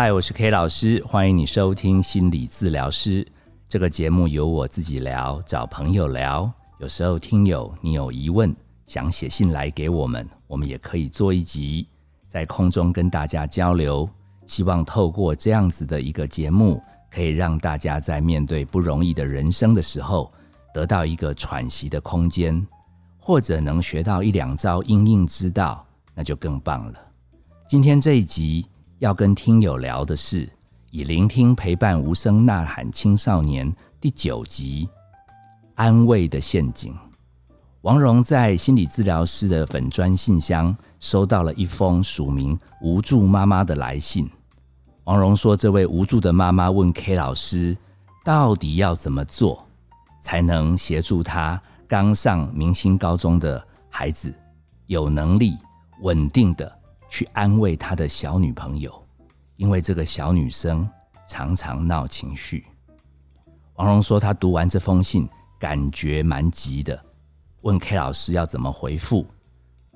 嗨，我是 K 老师，欢迎你收听心理治疗师这个节目，由我自己聊，找朋友聊。有时候听友你有疑问，想写信来给我们，我们也可以做一集在空中跟大家交流。希望透过这样子的一个节目，可以让大家在面对不容易的人生的时候，得到一个喘息的空间，或者能学到一两招应应之道，那就更棒了。今天这一集。要跟听友聊的是以聆听陪伴无声呐喊青少年第九集安慰的陷阱。王蓉在心理治疗师的粉砖信箱收到了一封署名无助妈妈的来信。王蓉说，这位无助的妈妈问 K 老师，到底要怎么做才能协助他刚上明星高中的孩子有能力稳定的。去安慰他的小女朋友，因为这个小女生常常闹情绪。王蓉说，他读完这封信，感觉蛮急的，问 K 老师要怎么回复。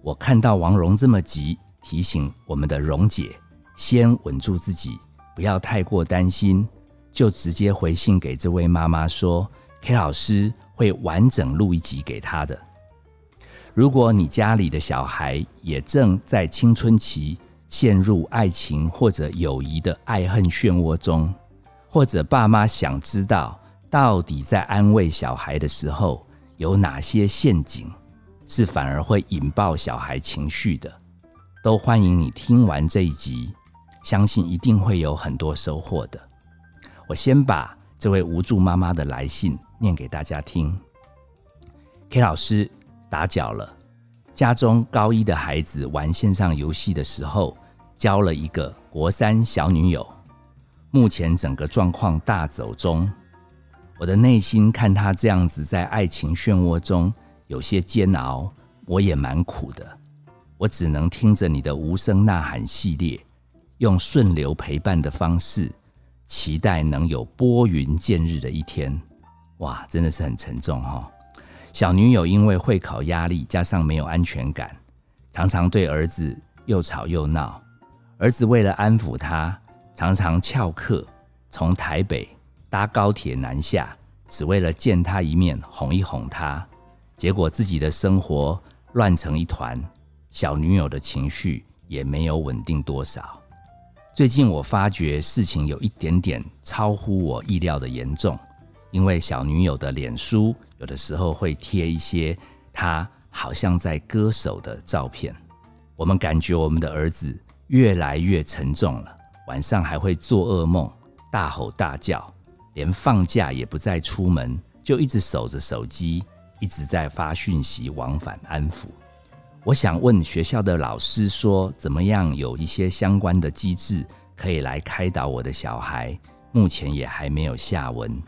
我看到王蓉这么急，提醒我们的蓉姐先稳住自己，不要太过担心，就直接回信给这位妈妈说，K 老师会完整录一集给她的。如果你家里的小孩也正在青春期陷入爱情或者友谊的爱恨漩涡中，或者爸妈想知道到底在安慰小孩的时候有哪些陷阱，是反而会引爆小孩情绪的，都欢迎你听完这一集，相信一定会有很多收获的。我先把这位无助妈妈的来信念给大家听，K 老师。打搅了，家中高一的孩子玩线上游戏的时候，交了一个国三小女友，目前整个状况大走中。我的内心看他这样子在爱情漩涡中有些煎熬，我也蛮苦的。我只能听着你的无声呐喊系列，用顺流陪伴的方式，期待能有拨云见日的一天。哇，真的是很沉重哈。小女友因为会考压力，加上没有安全感，常常对儿子又吵又闹。儿子为了安抚她，常常翘课从台北搭高铁南下，只为了见她一面，哄一哄她。结果自己的生活乱成一团，小女友的情绪也没有稳定多少。最近我发觉事情有一点点超乎我意料的严重。因为小女友的脸书有的时候会贴一些她好像在歌手的照片，我们感觉我们的儿子越来越沉重了，晚上还会做噩梦，大吼大叫，连放假也不再出门，就一直守着手机，一直在发讯息往返安抚。我想问学校的老师说，怎么样有一些相关的机制可以来开导我的小孩？目前也还没有下文。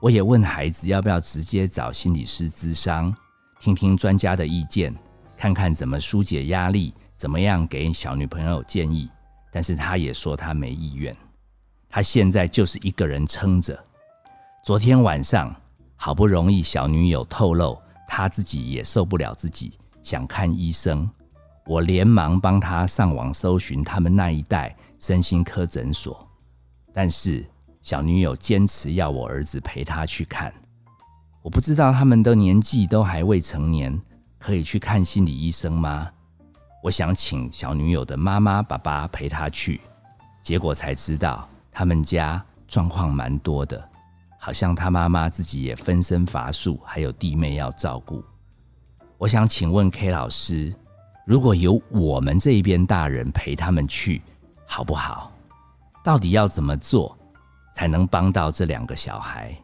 我也问孩子要不要直接找心理师咨商，听听专家的意见，看看怎么疏解压力，怎么样给小女朋友建议。但是他也说他没意愿，他现在就是一个人撑着。昨天晚上好不容易小女友透露，他自己也受不了自己，想看医生。我连忙帮他上网搜寻他们那一带身心科诊所，但是。小女友坚持要我儿子陪她去看，我不知道他们的年纪都还未成年，可以去看心理医生吗？我想请小女友的妈妈、爸爸陪她去，结果才知道他们家状况蛮多的，好像他妈妈自己也分身乏术，还有弟妹要照顾。我想请问 K 老师，如果有我们这一边大人陪他们去，好不好？到底要怎么做？才能帮到这两个小孩。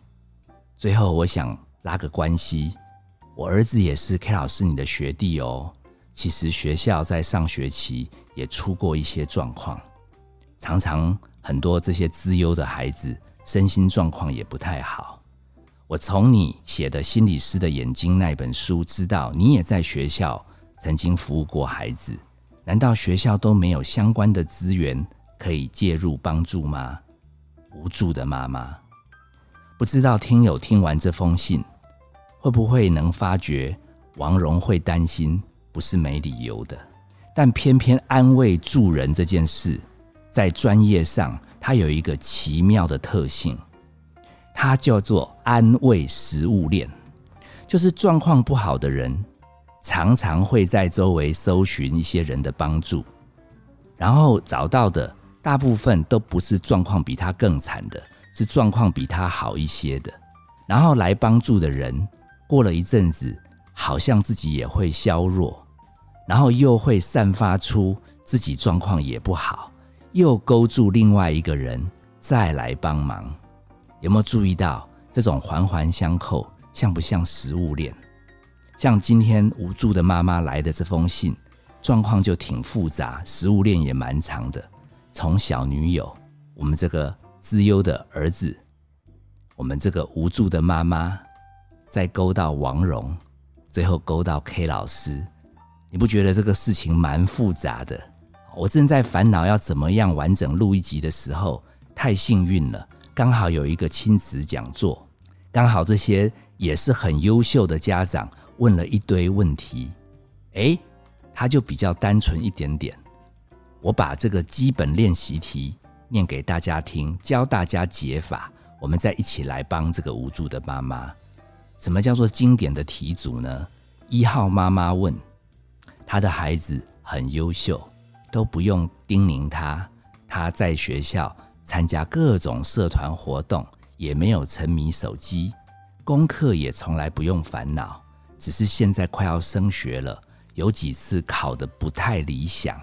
最后，我想拉个关系，我儿子也是 K 老师你的学弟哦。其实学校在上学期也出过一些状况，常常很多这些资优的孩子身心状况也不太好。我从你写的《心理师的眼睛》那本书知道，你也在学校曾经服务过孩子。难道学校都没有相关的资源可以介入帮助吗？无助的妈妈，不知道听友听完这封信，会不会能发觉王蓉会担心，不是没理由的。但偏偏安慰助人这件事，在专业上，它有一个奇妙的特性，它叫做安慰食物链，就是状况不好的人，常常会在周围搜寻一些人的帮助，然后找到的大部分都不是状况比他更惨的，是状况比他好一些的，然后来帮助的人，过了一阵子，好像自己也会消弱。然后又会散发出自己状况也不好，又勾住另外一个人再来帮忙，有没有注意到这种环环相扣，像不像食物链？像今天无助的妈妈来的这封信，状况就挺复杂，食物链也蛮长的。从小女友，我们这个资优的儿子，我们这个无助的妈妈，再勾到王蓉，最后勾到 K 老师。你不觉得这个事情蛮复杂的？我正在烦恼要怎么样完整录一集的时候，太幸运了，刚好有一个亲子讲座，刚好这些也是很优秀的家长问了一堆问题，诶，他就比较单纯一点点。我把这个基本练习题念给大家听，教大家解法，我们再一起来帮这个无助的妈妈。什么叫做经典的题组呢？一号妈妈问。他的孩子很优秀，都不用叮咛他。他在学校参加各种社团活动，也没有沉迷手机，功课也从来不用烦恼。只是现在快要升学了，有几次考得不太理想，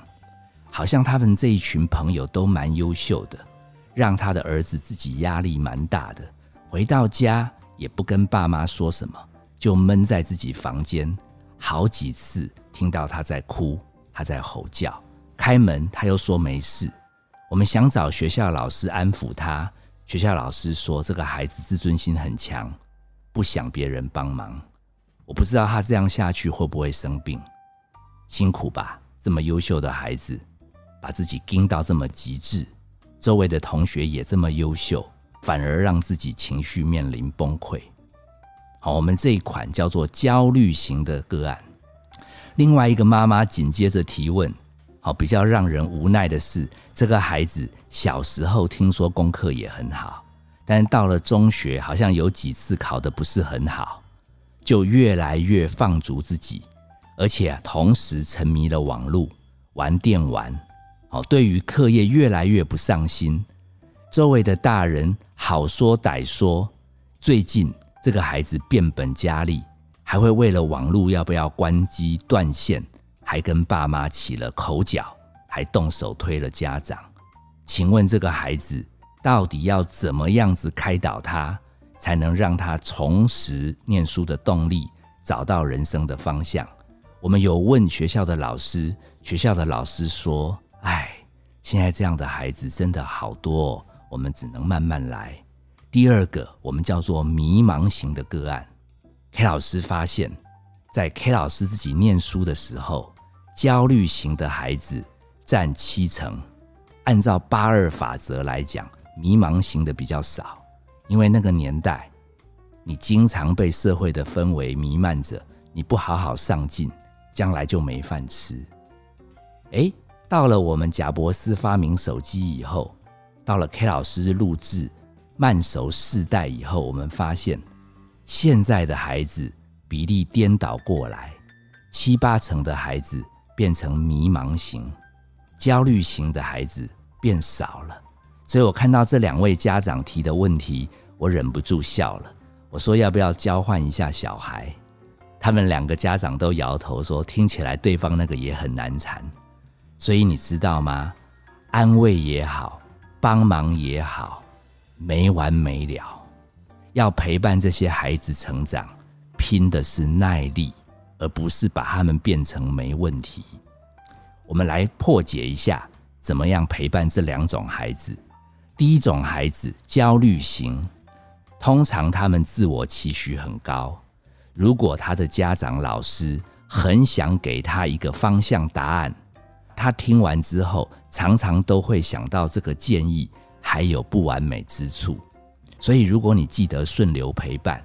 好像他们这一群朋友都蛮优秀的，让他的儿子自己压力蛮大的。回到家也不跟爸妈说什么，就闷在自己房间，好几次。听到他在哭，他在吼叫，开门他又说没事。我们想找学校老师安抚他，学校老师说这个孩子自尊心很强，不想别人帮忙。我不知道他这样下去会不会生病，辛苦吧？这么优秀的孩子，把自己盯到这么极致，周围的同学也这么优秀，反而让自己情绪面临崩溃。好，我们这一款叫做焦虑型的个案。另外一个妈妈紧接着提问：“好，比较让人无奈的是，这个孩子小时候听说功课也很好，但到了中学好像有几次考得不是很好，就越来越放逐自己，而且同时沉迷了网络、玩电玩。哦，对于课业越来越不上心。周围的大人好说歹说，最近这个孩子变本加厉。”还会为了网络要不要关机断线，还跟爸妈起了口角，还动手推了家长。请问这个孩子到底要怎么样子开导他，才能让他重拾念书的动力，找到人生的方向？我们有问学校的老师，学校的老师说：“哎，现在这样的孩子真的好多，我们只能慢慢来。”第二个，我们叫做迷茫型的个案。K 老师发现，在 K 老师自己念书的时候，焦虑型的孩子占七成。按照八二法则来讲，迷茫型的比较少。因为那个年代，你经常被社会的氛围弥漫着，你不好好上进，将来就没饭吃。诶，到了我们贾伯斯发明手机以后，到了 K 老师录制慢熟世代以后，我们发现。现在的孩子比例颠倒过来，七八成的孩子变成迷茫型、焦虑型的孩子变少了。所以我看到这两位家长提的问题，我忍不住笑了。我说要不要交换一下小孩？他们两个家长都摇头说，听起来对方那个也很难缠。所以你知道吗？安慰也好，帮忙也好，没完没了。要陪伴这些孩子成长，拼的是耐力，而不是把他们变成没问题。我们来破解一下，怎么样陪伴这两种孩子。第一种孩子焦虑型，通常他们自我期许很高。如果他的家长、老师很想给他一个方向答案，他听完之后，常常都会想到这个建议还有不完美之处。所以，如果你记得顺流陪伴，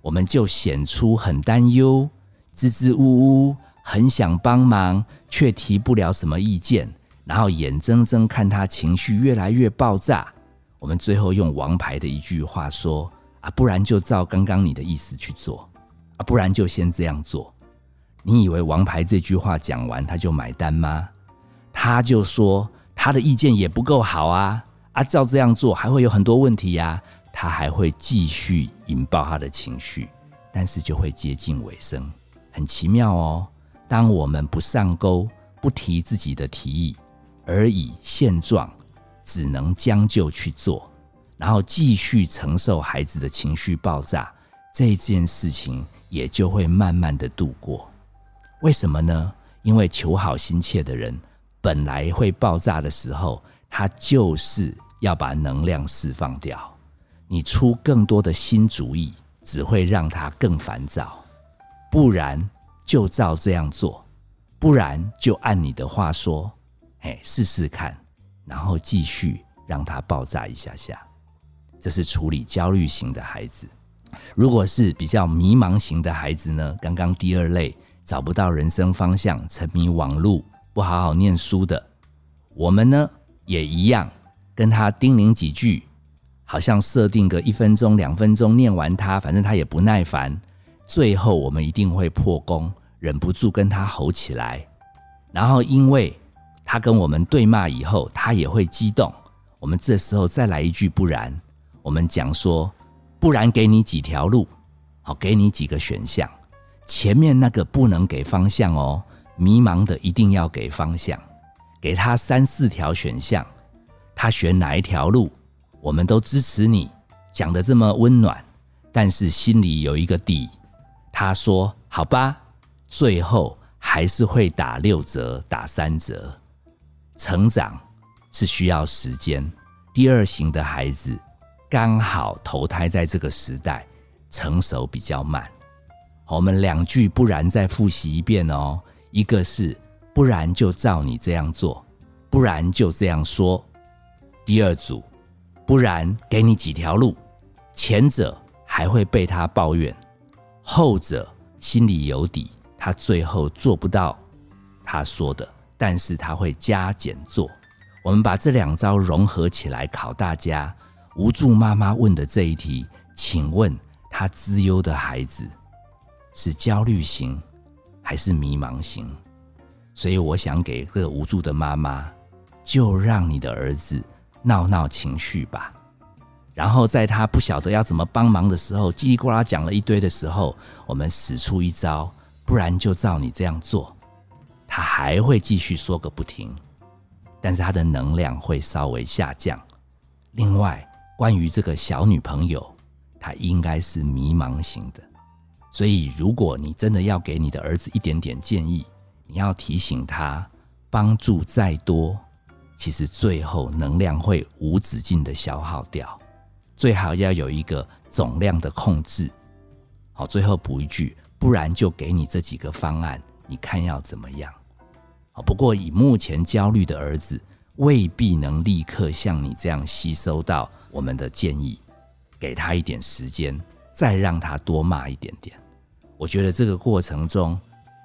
我们就显出很担忧、支支吾吾，很想帮忙，却提不了什么意见。然后眼睁睁看他情绪越来越爆炸，我们最后用王牌的一句话说：“啊，不然就照刚刚你的意思去做，啊，不然就先这样做。”你以为王牌这句话讲完他就买单吗？他就说他的意见也不够好啊，啊，照这样做还会有很多问题呀，他还会继续引爆他的情绪，但是就会接近尾声，很奇妙哦。当我们不上钩，不提自己的提议。而以现状只能将就去做，然后继续承受孩子的情绪爆炸，这件事情也就会慢慢的度过。为什么呢？因为求好心切的人，本来会爆炸的时候，他就是要把能量释放掉。你出更多的新主意，只会让他更烦躁。不然就照这样做，不然就按你的话说。哎，试试看，然后继续让他爆炸一下下。这是处理焦虑型的孩子。如果是比较迷茫型的孩子呢？刚刚第二类找不到人生方向、沉迷网络、不好好念书的，我们呢也一样，跟他叮咛几句，好像设定个一分钟、两分钟念完他，反正他也不耐烦。最后我们一定会破功，忍不住跟他吼起来，然后因为。他跟我们对骂以后，他也会激动。我们这时候再来一句，不然我们讲说，不然给你几条路，好，给你几个选项。前面那个不能给方向哦，迷茫的一定要给方向。给他三四条选项，他选哪一条路，我们都支持你。讲的这么温暖，但是心里有一个底。他说好吧，最后还是会打六折，打三折。成长是需要时间，第二型的孩子刚好投胎在这个时代，成熟比较慢。我们两句，不然再复习一遍哦。一个是不然就照你这样做，不然就这样说。第二组，不然给你几条路。前者还会被他抱怨，后者心里有底，他最后做不到他说的。但是他会加减做。我们把这两招融合起来考大家。无助妈妈问的这一题，请问他资优的孩子是焦虑型还是迷茫型？所以我想给这个无助的妈妈，就让你的儿子闹闹情绪吧。然后在他不晓得要怎么帮忙的时候，叽里呱啦讲了一堆的时候，我们使出一招，不然就照你这样做。他还会继续说个不停，但是他的能量会稍微下降。另外，关于这个小女朋友，她应该是迷茫型的，所以如果你真的要给你的儿子一点点建议，你要提醒他，帮助再多，其实最后能量会无止境的消耗掉，最好要有一个总量的控制。好，最后补一句，不然就给你这几个方案。你看要怎么样？好不过以目前焦虑的儿子，未必能立刻像你这样吸收到我们的建议。给他一点时间，再让他多骂一点点。我觉得这个过程中，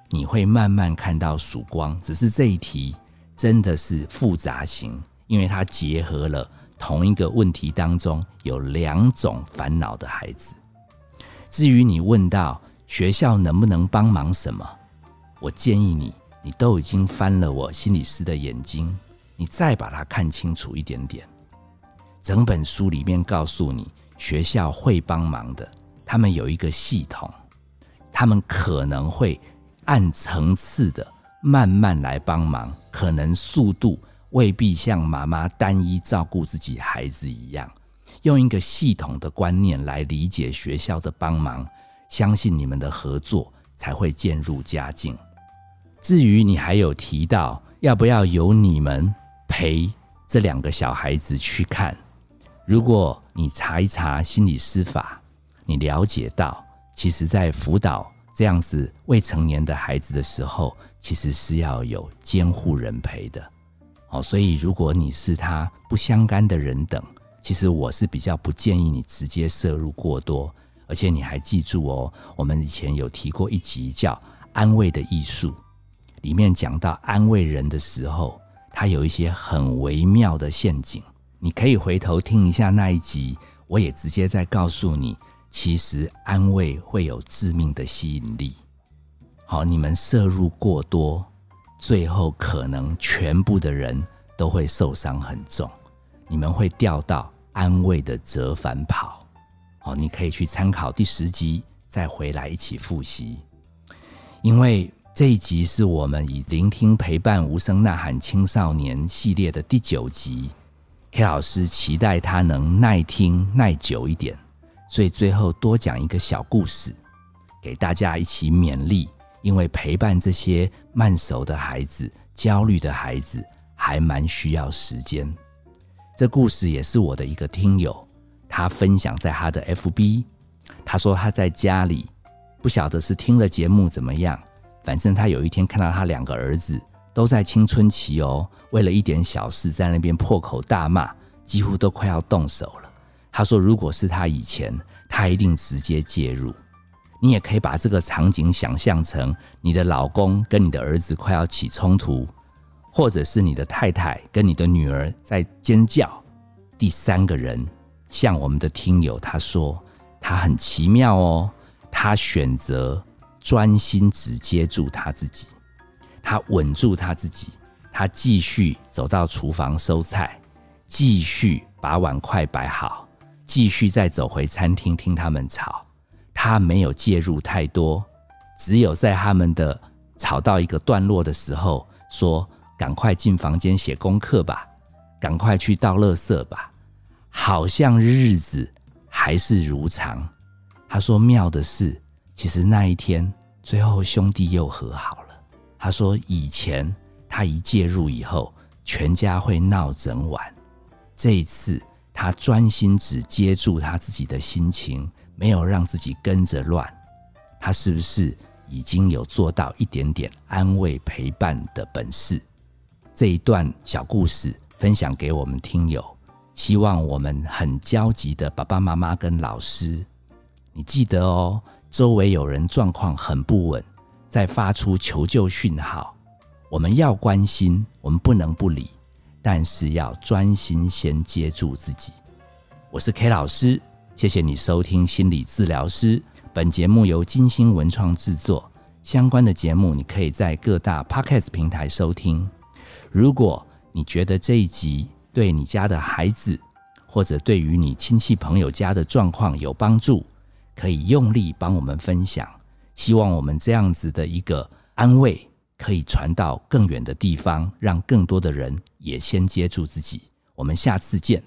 你会慢慢看到曙光。只是这一题真的是复杂型，因为它结合了同一个问题当中有两种烦恼的孩子。至于你问到学校能不能帮忙什么？我建议你，你都已经翻了我心理师的眼睛，你再把它看清楚一点点。整本书里面告诉你，学校会帮忙的，他们有一个系统，他们可能会按层次的慢慢来帮忙，可能速度未必像妈妈单一照顾自己孩子一样，用一个系统的观念来理解学校的帮忙，相信你们的合作才会渐入佳境。至于你还有提到要不要由你们陪这两个小孩子去看？如果你查一查心理师法，你了解到，其实在辅导这样子未成年的孩子的时候，其实是要有监护人陪的。哦，所以如果你是他不相干的人等，其实我是比较不建议你直接摄入过多。而且你还记住哦，我们以前有提过一集叫《安慰的艺术》。里面讲到安慰人的时候，它有一些很微妙的陷阱。你可以回头听一下那一集，我也直接在告诉你，其实安慰会有致命的吸引力。好，你们摄入过多，最后可能全部的人都会受伤很重，你们会掉到安慰的折返跑。好，你可以去参考第十集，再回来一起复习。因为这一集是我们以聆听陪伴无声呐喊青少年系列的第九集。K 老师期待他能耐听耐久一点，所以最后多讲一个小故事，给大家一起勉励。因为陪伴这些慢熟的孩子、焦虑的孩子，还蛮需要时间。这故事也是我的一个听友，他分享在他的 FB。他说他在家里，不晓得是听了节目怎么样，反正他有一天看到他两个儿子。都在青春期哦，为了一点小事在那边破口大骂，几乎都快要动手了。他说：“如果是他以前，他一定直接介入。”你也可以把这个场景想象成你的老公跟你的儿子快要起冲突，或者是你的太太跟你的女儿在尖叫。第三个人，向我们的听友，他说他很奇妙哦，他选择专心只接住他自己。他稳住他自己，他继续走到厨房收菜，继续把碗筷摆好，继续再走回餐厅听他们吵。他没有介入太多，只有在他们的吵到一个段落的时候，说：“赶快进房间写功课吧，赶快去倒垃圾吧。”好像日子还是如常。他说：“妙的是，其实那一天最后兄弟又和好了。”他说：“以前他一介入以后，全家会闹整晚。这一次，他专心只接住他自己的心情，没有让自己跟着乱。他是不是已经有做到一点点安慰陪伴的本事？”这一段小故事分享给我们听友，希望我们很焦急的爸爸妈妈跟老师，你记得哦，周围有人状况很不稳。在发出求救讯号，我们要关心，我们不能不理，但是要专心先接住自己。我是 K 老师，谢谢你收听心理治疗师。本节目由金星文创制作，相关的节目你可以在各大 Podcast 平台收听。如果你觉得这一集对你家的孩子，或者对于你亲戚朋友家的状况有帮助，可以用力帮我们分享。希望我们这样子的一个安慰，可以传到更远的地方，让更多的人也先接触自己。我们下次见。